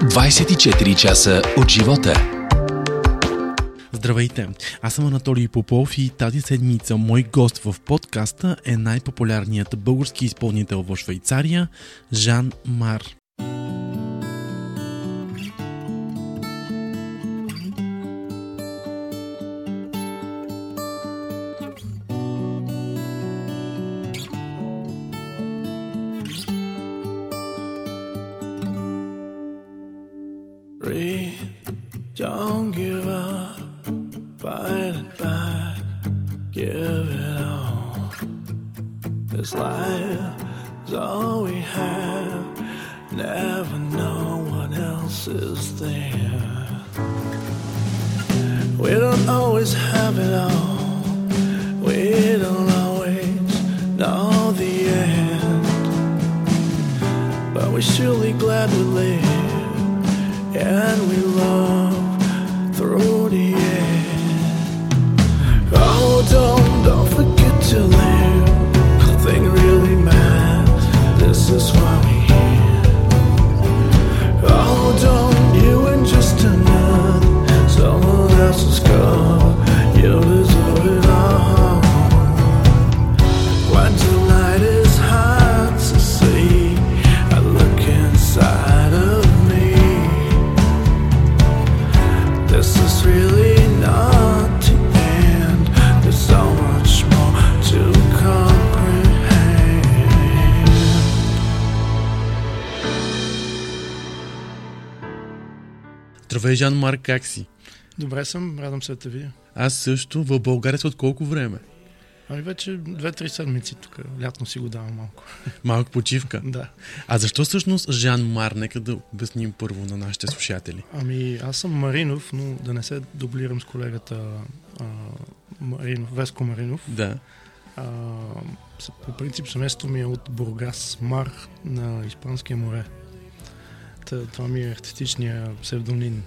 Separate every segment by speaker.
Speaker 1: 24 часа от живота.
Speaker 2: Здравейте! Аз съм Анатолий Попов и тази седмица мой гост в подкаста е най-популярният български изпълнител в Швейцария Жан Мар.
Speaker 3: Is there. We don't always have it all, we don't always know the end, but we're surely glad we live and we love
Speaker 2: Здравей, Жан Мар, как си?
Speaker 4: Добре съм, радвам се да те видя.
Speaker 2: Аз също. В България са от колко време?
Speaker 4: Ами вече две-три седмици тук. Лятно си го давам малко.
Speaker 2: Малко почивка.
Speaker 4: да.
Speaker 2: А защо всъщност Жан Мар? Нека да обясним първо на нашите слушатели.
Speaker 4: Ами аз съм Маринов, но да не се дублирам с колегата а, Маринов, Веско Маринов.
Speaker 2: Да.
Speaker 4: А, по принцип семейството ми е от Бургас, Мар на Испанския море. Та, това ми е артистичния псевдоним.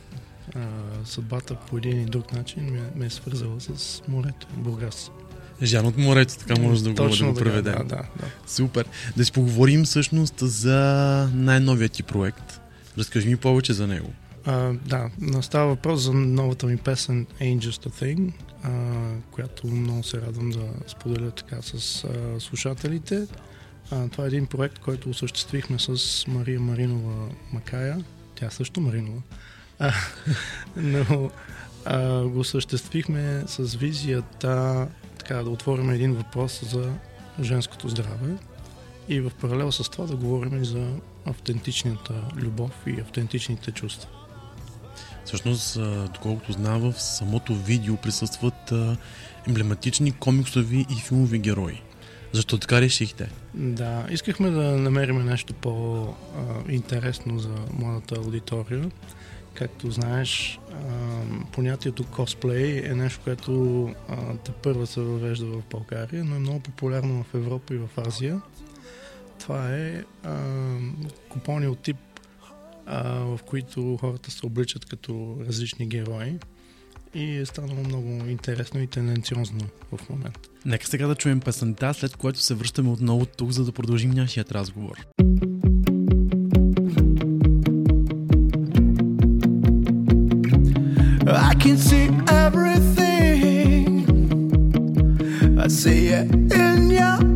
Speaker 4: А, съдбата по един и друг начин ме, ме е свързала с морето, Бургас.
Speaker 2: Жан от морето, така може да го, да
Speaker 4: Точно
Speaker 2: го
Speaker 4: така,
Speaker 2: преведем.
Speaker 4: Да, да, да.
Speaker 2: Супер. Да си поговорим всъщност за най-новият ти проект. Разкажи ми повече за него.
Speaker 4: А, да, но става въпрос за новата ми песен Ain't Just a Thing, а, която много се радвам да споделя така с а, слушателите. А, това е един проект, който осъществихме с Мария Маринова Макая. Тя също Маринова. А, но а, го осъществихме с визията така, да отворим един въпрос за женското здраве и в паралел с това да говорим и за автентичната любов и автентичните чувства.
Speaker 2: Всъщност, доколкото знам, в самото видео присъстват емблематични комиксови и филмови герои. Защо така решихте?
Speaker 4: Да, искахме да намерим нещо по-интересно за младата аудитория. Както знаеш, понятието косплей е нещо, което те първа се въвежда в България, но е много популярно в Европа и в Азия. Това е купони от тип, в които хората се обличат като различни герои и е станало много интересно и тенденциозно в момента.
Speaker 2: Нека сега да чуем песента, след което се връщаме отново тук, за да продължим нашият разговор.
Speaker 3: I can see everything. I see it in your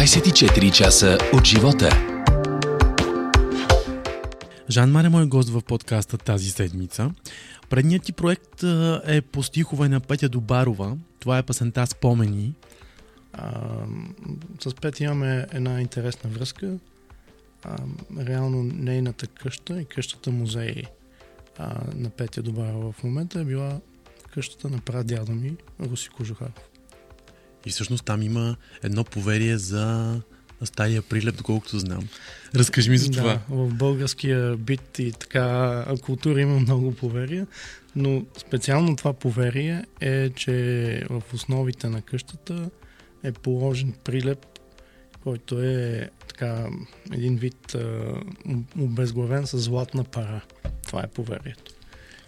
Speaker 1: 24 часа от живота.
Speaker 2: Жан Маре, мой гост в подкаста тази седмица. Предният ти проект е по стихове на Петя Добарова. Това е песента Спомени.
Speaker 4: А, с Пет имаме една интересна връзка. А, реално нейната къща и къщата музей а, на Петя Добарова в момента е била къщата на прадядо ми, Руси Кожухаров.
Speaker 2: И всъщност там има едно поверие за стария прилеп, доколкото знам. Разкажи ми за това.
Speaker 4: Да, в българския бит и така култура има много поверия, но специално това поверие е, че в основите на къщата е положен прилеп, който е така един вид обезглавен с златна пара. Това е поверието.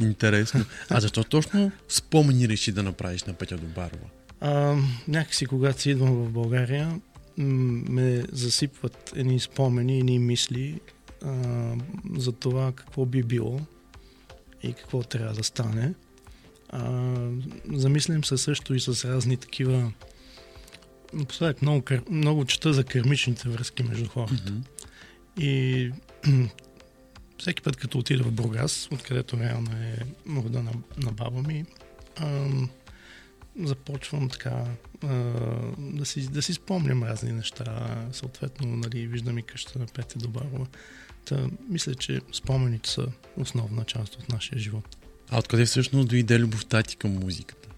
Speaker 2: Интересно. А защо точно спомени реши да направиш на Петя Добарова?
Speaker 4: А, някакси, когато си идвам в България, ме засипват едни спомени, едни мисли а, за това какво би било и какво трябва да стане. А, замислям се също и с разни такива Напоследък много, много чета за кармичните връзки между хората. И всеки път, като отида в Бургас, откъдето реално е рода на, на баба ми, ам, започвам така да, си, да си спомням разни неща. Съответно, нали, виждам и къща на Петя Добарова. Та, мисля, че спомените са основна част от нашия живот.
Speaker 2: А откъде всъщност дойде любовта ти към музиката?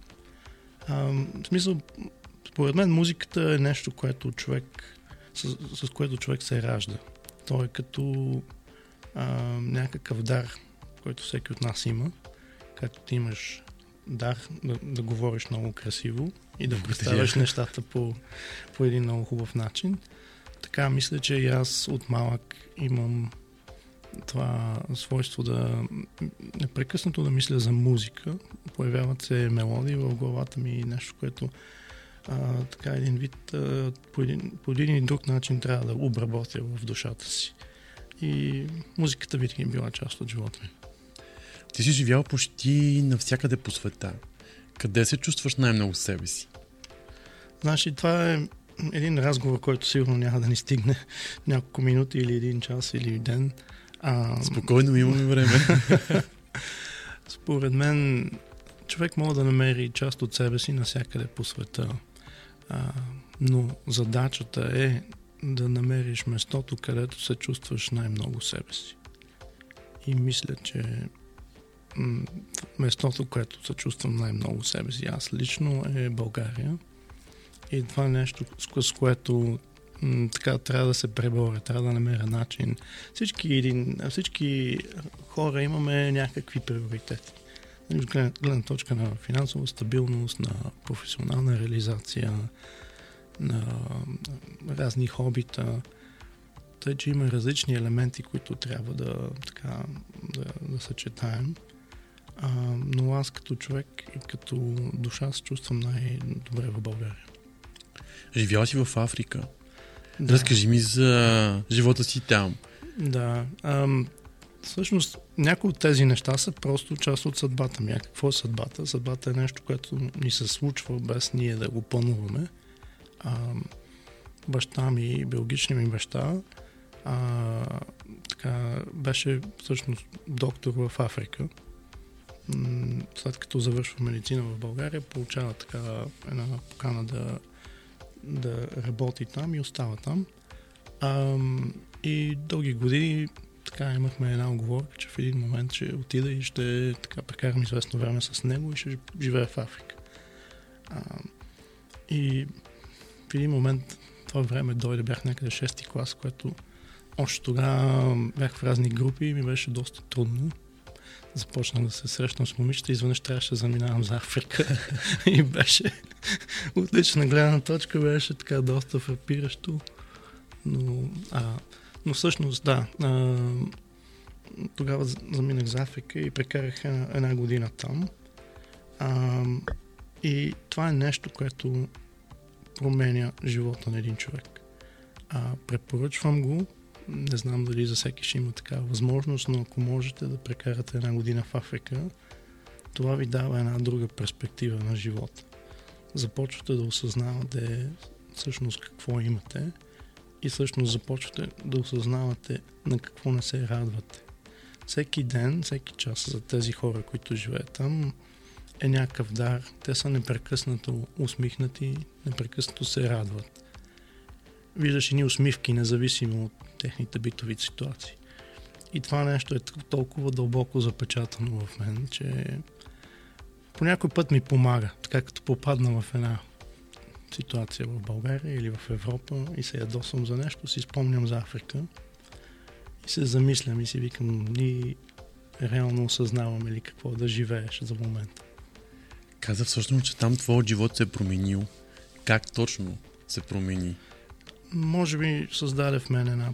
Speaker 4: А, в смисъл, според мен музиката е нещо, което човек, с, с което човек се ражда. То е като а, някакъв дар, който всеки от нас има. Както ти имаш дар да, да говориш много красиво и да представяш нещата по, по един много хубав начин. Така мисля, че и аз от малък имам това свойство да непрекъснато да мисля за музика. Появяват се мелодии в главата ми, нещо, което а, така един вид а, по, един, по един или друг начин трябва да обработя в душата си. И музиката винаги е била част от живота ми.
Speaker 2: Ти си живял почти навсякъде по света. Къде се чувстваш най-много себе си?
Speaker 4: Значи, това е един разговор, който сигурно няма да ни стигне няколко минути или един час или ден. А,
Speaker 2: Спокойно имаме време.
Speaker 4: Според мен, човек може да намери част от себе си навсякъде по света. А, но задачата е да намериш местото, където се чувстваш най-много себе си. И мисля, че местото, което се чувствам най-много себе си, аз лично е България. И това е нещо, с, което м- така трябва да се преборя, трябва да намеря начин. Всички, един, всички хора имаме някакви приоритети. Нали, гледна, гледна точка на финансова стабилност, на професионална реализация, на разни хобита. Тъй, че има различни елементи, които трябва да, така, да, да съчетаем. А, но аз като човек и като душа се чувствам най-добре в България.
Speaker 2: Живял си в Африка.
Speaker 4: Да.
Speaker 2: Разкажи ми за живота си там.
Speaker 4: Да. Ам, Всъщност, някои от тези неща са просто част от съдбата ми. А какво е съдбата? Съдбата е нещо, което ни се случва без ние да го плануваме. А, баща ми, биологичният ми баща, а, така, беше всъщност доктор в Африка. След като завършва медицина в България, получава така една покана да, да работи там и остава там. А, и дълги години така имахме една оговорка, че в един момент ще отида и ще така прекарам известно време с него и ще живея в Африка. А, и в един момент това време дойде, бях някъде 6-ти клас, което още тогава бях в разни групи и ми беше доста трудно. Започнах да се срещам с момичета изведнъж трябваше да заминавам за Африка. и беше отлична гледна точка, беше така доста фрапиращо. Но, а, но всъщност, да, а, тогава заминах за Африка и прекарах една, една година там. А, и това е нещо, което променя живота на един човек. А, препоръчвам го. Не знам дали за всеки ще има такава възможност, но ако можете да прекарате една година в Африка, това ви дава една друга перспектива на живота. Започвате да осъзнавате всъщност какво имате и всъщност започвате да осъзнавате на какво не се радвате. Всеки ден, всеки час за тези хора, които живеят там, е някакъв дар. Те са непрекъснато усмихнати, непрекъснато се радват. Виждаш ни усмивки, независимо от техните битови ситуации. И това нещо е толкова дълбоко запечатано в мен, че по някой път ми помага, така като попадна в една ситуация в България или в Европа и се ядосвам за нещо, си спомням за Африка и се замислям и си викам, ние реално осъзнаваме ли какво да живееш за момента.
Speaker 2: Каза всъщност, че там твоят живот се е променил. Как точно се промени?
Speaker 4: Може би създаде в мен една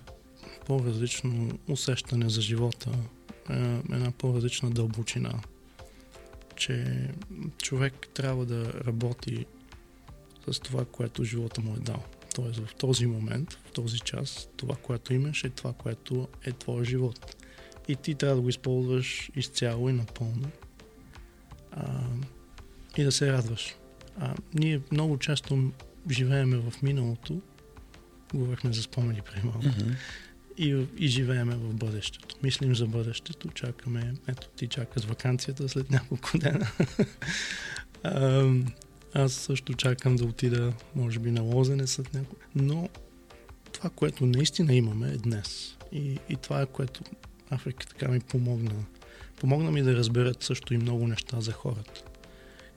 Speaker 4: по-различно усещане за живота, е, една по-различна дълбочина, че човек трябва да работи с това, което живота му е дал. Тоест в този момент, в този час, това, което имаш е това, което е твоя живот. И ти трябва да го използваш изцяло и напълно. А, и да се радваш. А, ние много често живееме в миналото, говорихме за спомени преди малко,
Speaker 2: Mm-hmm.
Speaker 4: И, и живееме в бъдещето. Мислим за бъдещето, чакаме, ето ти чакаш вакансията след няколко дена. аз също чакам да отида, може би, на Лозене след няколко. Но това, което наистина имаме е днес. И, и това е което Африка така ми помогна. Помогна ми да разберат също и много неща за хората.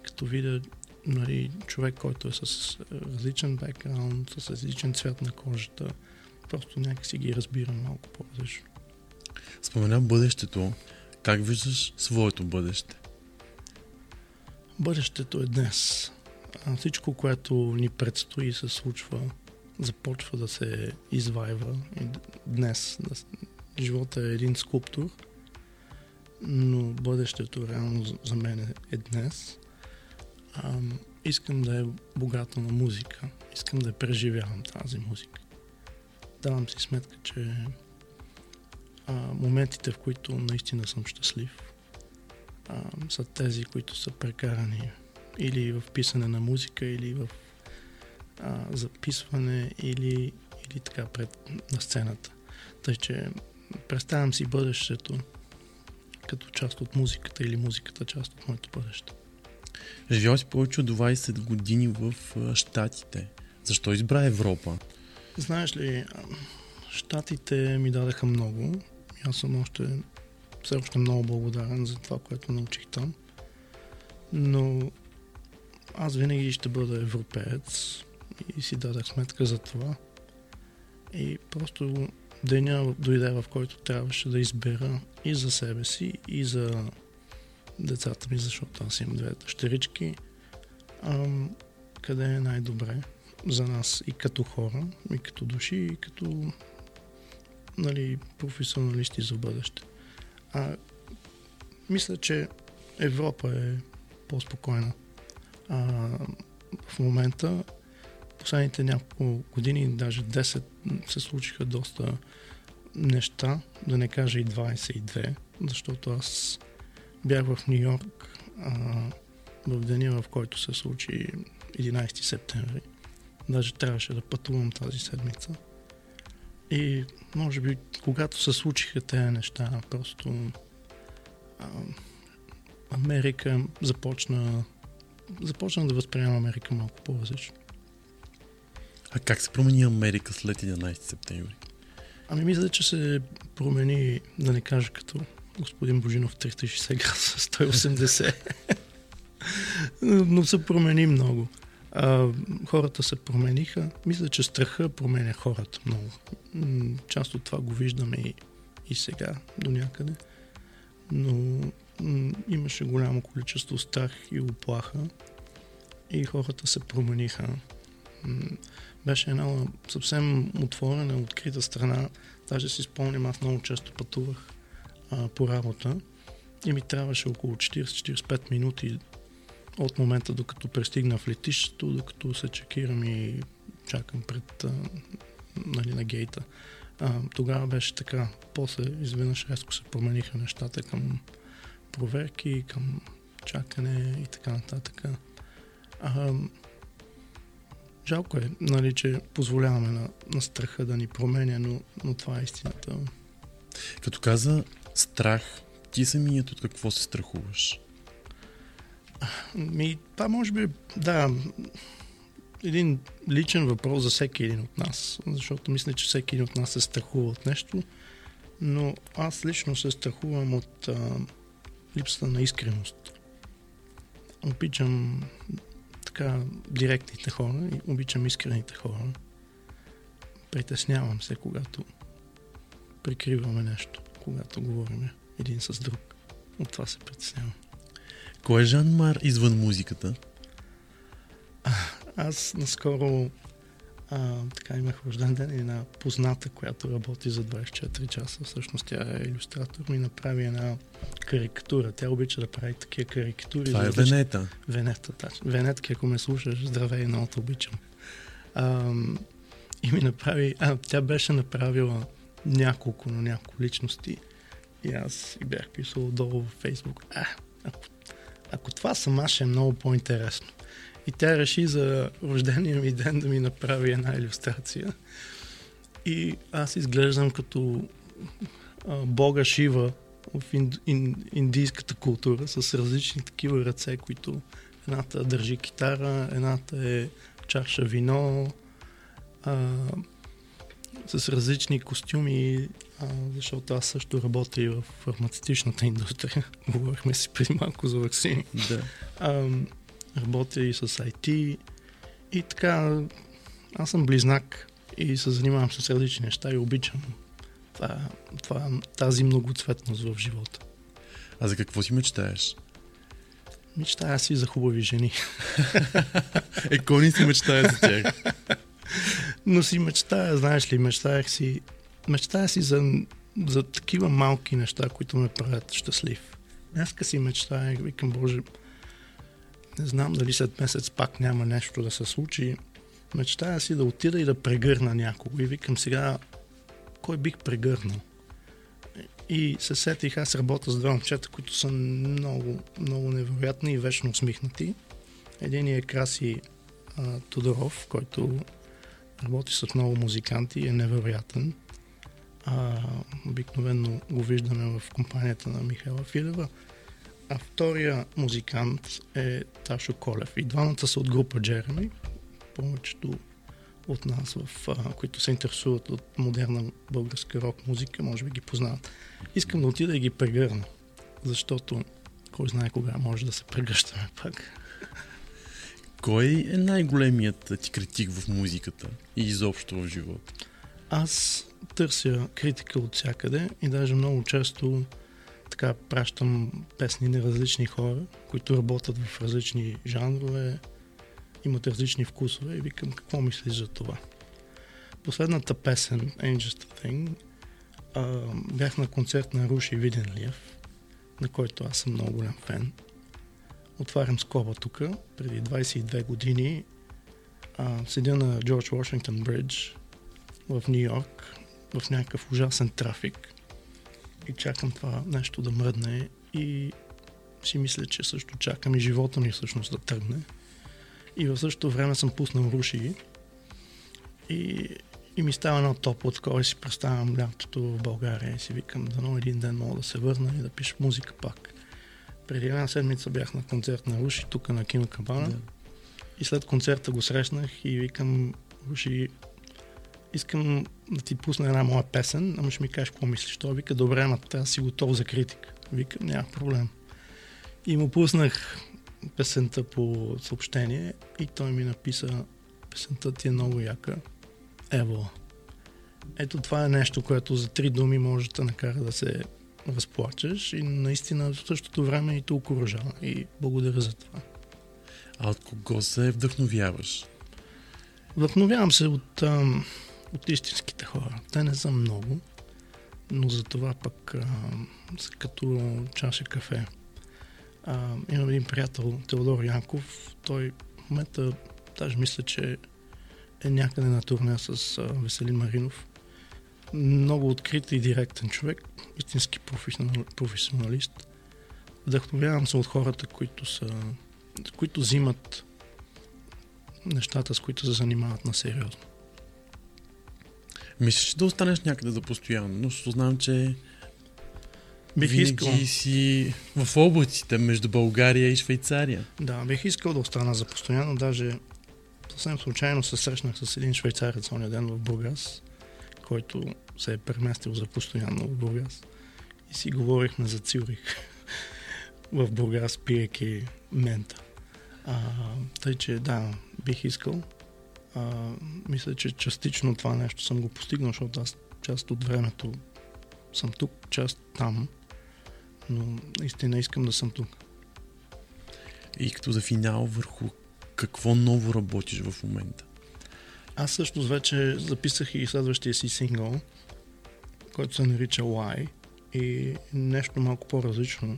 Speaker 4: Като видя нали, човек, който е с различен бекграунд, с различен цвят на кожата, просто някакси ги разбирам малко по-различно.
Speaker 2: Спомена бъдещето. Как виждаш своето бъдеще?
Speaker 4: Бъдещето е днес. Всичко, което ни предстои, се случва, започва да се извайва и днес. Живота е един скулптур, но бъдещето реално за- мен е- днес. Искам да е богато на музика. Искам да преживявам тази музика. Давам си сметка, че а, моментите, в които наистина съм щастлив, а, са тези, които са прекарани или в писане на музика, или в а, записване, или, или така пред, на сцената. Тъй, че представям си бъдещето като част от музиката или музиката част от моето бъдеще.
Speaker 2: Живял си повече от 20 години в Штатите. Защо избра Европа?
Speaker 4: Знаеш ли, щатите ми дадаха много. Аз съм още, все още много благодарен за това, което научих там. Но аз винаги ще бъда европеец и си дадах сметка за това. И просто деня дойде, в който трябваше да избера и за себе си, и за децата ми, защото аз имам две дъщерички. Къде е най-добре за нас и като хора, и като души, и като нали, професионалисти за бъдеще. А, мисля, че Европа е по-спокойна. А, в момента, последните няколко години, даже 10, се случиха доста неща, да не кажа и 22, защото аз бях в Нью Йорк в деня, в който се случи 11 септември. Даже трябваше да пътувам тази седмица. И може би, когато се случиха тези неща, просто а, Америка започна започна да възприема Америка малко по-различно.
Speaker 2: А как се промени Америка след 11 септември?
Speaker 4: Ами мисля, че се промени, да не кажа като господин Божинов 360 градуса 180. Но се промени много. А, хората се промениха. Мисля, че страха променя хората много. Част от това го виждаме и, и сега до някъде. Но имаше голямо количество страх и оплаха и хората се промениха. Беше една съвсем отворена, открита страна. Даже си спомням, аз много често пътувах а, по работа и ми трябваше около 40-45 минути от момента, докато пристигна в летището, докато се чекирам и чакам пред а, нали, на гейта. А, тогава беше така. После изведнъж резко се промениха нещата към проверки, към чакане и така нататък. А, жалко е, нали, че позволяваме на, на страха да ни променя, но, но това е истината.
Speaker 2: Като каза страх, ти самият от какво се страхуваш?
Speaker 4: Ми, това може би, да, един личен въпрос за всеки един от нас, защото мисля, че всеки един от нас се страхува от нещо, но аз лично се страхувам от а, липсата на искреност. Обичам така директните хора и обичам искрените хора. Притеснявам се, когато прикриваме нещо, когато говорим един с друг. От това се притеснявам.
Speaker 2: Кой е Жан Мар извън музиката?
Speaker 4: Аз наскоро а, така имах рожден ден и една позната, която работи за 24 часа. Всъщност тя е иллюстратор, ми направи една карикатура. Тя обича да прави такива карикатури.
Speaker 2: Това е
Speaker 4: различни-
Speaker 2: Венета.
Speaker 4: Венета, точно. Венетки, ако ме слушаш, здравей, много те обичам. Ам, и ми направи, а, тя беше направила няколко на няколко личности. И аз и бях писал долу във Фейсбук. А, ако, ако това сама ще е много по-интересно. И тя реши за рождения ми ден да ми направи една иллюстрация. И аз изглеждам като а, бога Шива в ин, ин, индийската култура с различни такива ръце, които едната държи китара, едната е чаша вино, а, с различни костюми, а, защото аз също работя и в фармацевтичната индустрия. Говорихме си преди малко за вакцини.
Speaker 2: Да.
Speaker 4: А, работя и с IT и така, аз съм близнак и се занимавам с различни неща и обичам това, това, тази многоцветност в живота.
Speaker 2: А за какво си мечтаеш?
Speaker 4: Мечтая си за хубави жени.
Speaker 2: Е, кой не си мечтае за тях?
Speaker 4: Но си мечтая, знаеш ли, мечтаях си, мечтая си за, за такива малки неща, които ме правят щастлив. Днеска си мечтаях, викам, Боже, не знам дали след месец пак няма нещо да се случи. Мечтая си да отида и да прегърна някого. И викам сега, кой бих прегърнал? И се сетих, аз работя с две момчета, които са много, много невероятни и вечно усмихнати. Един е Краси а, Тодоров, който работи с много музиканти и е невероятен. А, обикновено го виждаме в компанията на Михайла Филева. А втория музикант е Ташо Колев. И двамата са от група Джереми. Повечето от нас, в, а, които се интересуват от модерна българска рок музика, може би ги познават. Искам да отида и ги прегърна, защото кой знае кога може да се прегръщаме пак.
Speaker 2: Кой е най-големият ти критик в музиката и изобщо в живота?
Speaker 4: Аз търся критика от всякъде и даже много често така пращам песни на различни хора, които работят в различни жанрове, имат различни вкусове и викам какво мислиш за това. Последната песен, Ain't Just a Thing, а, бях на концерт на Руши Виденлиев, на който аз съм много голям фен. Отварям скоба тук, преди 22 години а, седя на Джордж Вашингтон Бридж в Нью Йорк в някакъв ужасен трафик и чакам това нещо да мръдне и си мисля, че също чакам и живота ми всъщност да тръгне. И в същото време съм пуснал руши и, и ми става едно топло такова си представям лятото в България и си викам, дано един ден мога да се върна и да пиша музика пак. Преди една седмица бях на концерт на Руши, тук на Кино Кабана.
Speaker 2: Да.
Speaker 4: И след концерта го срещнах и викам, Руши, искам да ти пусна една моя песен, ама ще ми кажеш какво мислиш. Той вика, добре, ама да си готов за критика. Викам, няма проблем. И му пуснах песента по съобщение и той ми написа, песента ти е много яка, ево. Ето това е нещо, което за три думи може да накара да се разплачеш и наистина в същото време и те окоръжава. И благодаря за това.
Speaker 2: А от кого се вдъхновяваш?
Speaker 4: Вдъхновявам се от, ам, от истинските хора. Те не са много, но за това пък са като чаша кафе. А, имам един приятел, Теодор Янков. Той в момента, даже мисля, че е някъде на турне с а, Веселин Маринов. Много открит и директен човек, истински професионал, професионалист. Вдъхновявам се от хората, които са които взимат нещата, с които се занимават на сериозно.
Speaker 2: Мислиш да останеш някъде за постоянно, но защото знам, че
Speaker 4: Бих
Speaker 2: винаги
Speaker 4: искал,
Speaker 2: си в облаците между България и Швейцария.
Speaker 4: да, бих искал да остана за постоянно, даже съвсем случайно се срещнах с един швейцарец оня ден в Бургас, който се е преместил за постоянно в Бургас. И си говорихме за Цюрих в Бургас, пиеки мента. А, тъй, че да, бих искал. А, мисля, че частично това нещо съм го постигнал, защото аз част от времето съм тук, част там. Но наистина искам да съм тук.
Speaker 2: И като за финал върху какво ново работиш в момента?
Speaker 4: Аз всъщност вече записах и следващия си сингъл, който се нарича Why и нещо малко по-различно.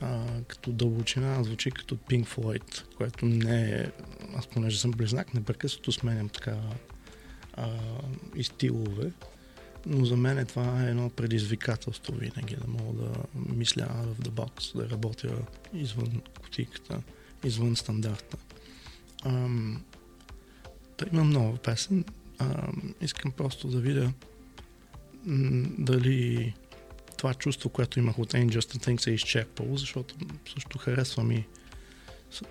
Speaker 4: А, като дълбочина звучи като Pink Floyd, което не е... Аз понеже съм близнак, непрекъснато сменям така а, и стилове, но за мен е това е едно предизвикателство винаги, да мога да мисля out of the box, да работя извън кутийката, извън стандарта. Ам, да имам нова песен. А, искам просто да видя м- дали това чувство, което имах от Angels and Things е изчерпало, защото също харесва ми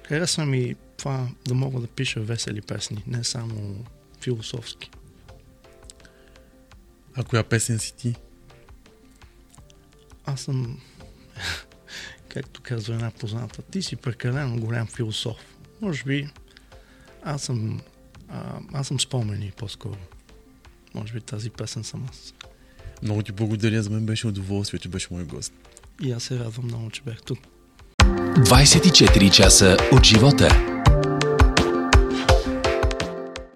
Speaker 4: харесва ми това да мога да пиша весели песни, не само философски.
Speaker 2: А коя песен си ти?
Speaker 4: Аз съм, както казва една позната, ти си прекалено голям философ. Може би аз съм, а, аз съм спомени по-скоро. Може би тази песен съм аз.
Speaker 2: Много ти благодаря, за мен беше удоволствие, че беше мой гост.
Speaker 4: И аз се радвам много, че бях тук.
Speaker 1: 24 часа от живота.